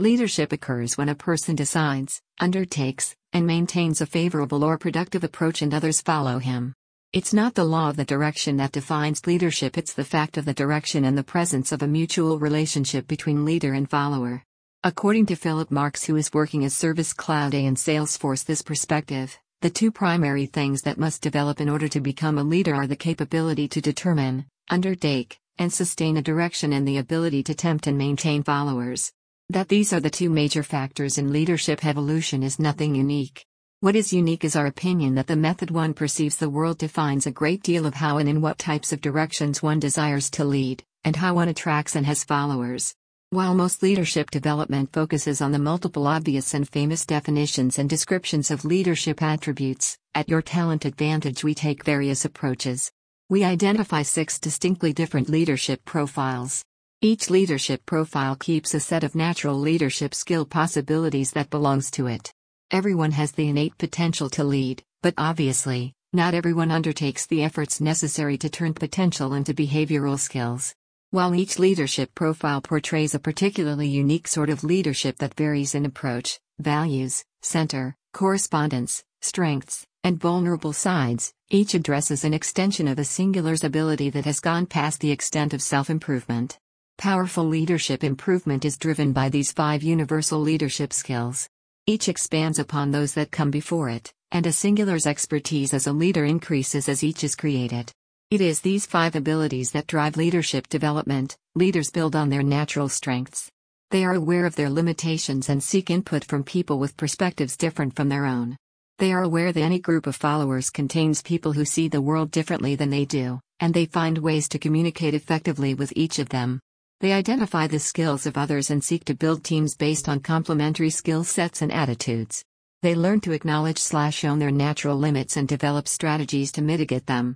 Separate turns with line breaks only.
Leadership occurs when a person decides, undertakes, and maintains a favorable or productive approach and others follow him. It's not the law of the direction that defines leadership, it's the fact of the direction and the presence of a mutual relationship between leader and follower. According to Philip Marks, who is working as Service Cloud A in Salesforce, this perspective, the two primary things that must develop in order to become a leader are the capability to determine, undertake, and sustain a direction and the ability to tempt and maintain followers. That these are the two major factors in leadership evolution is nothing unique. What is unique is our opinion that the method one perceives the world defines a great deal of how and in what types of directions one desires to lead, and how one attracts and has followers. While most leadership development focuses on the multiple obvious and famous definitions and descriptions of leadership attributes, at Your Talent Advantage we take various approaches. We identify six distinctly different leadership profiles. Each leadership profile keeps a set of natural leadership skill possibilities that belongs to it. Everyone has the innate potential to lead, but obviously, not everyone undertakes the efforts necessary to turn potential into behavioral skills. While each leadership profile portrays a particularly unique sort of leadership that varies in approach, values, center, correspondence, strengths, and vulnerable sides, each addresses an extension of a singular's ability that has gone past the extent of self improvement. Powerful leadership improvement is driven by these five universal leadership skills. Each expands upon those that come before it, and a singular's expertise as a leader increases as each is created. It is these five abilities that drive leadership development. Leaders build on their natural strengths. They are aware of their limitations and seek input from people with perspectives different from their own. They are aware that any group of followers contains people who see the world differently than they do, and they find ways to communicate effectively with each of them. They identify the skills of others and seek to build teams based on complementary skill sets and attitudes. They learn to acknowledge slash own their natural limits and develop strategies to mitigate them.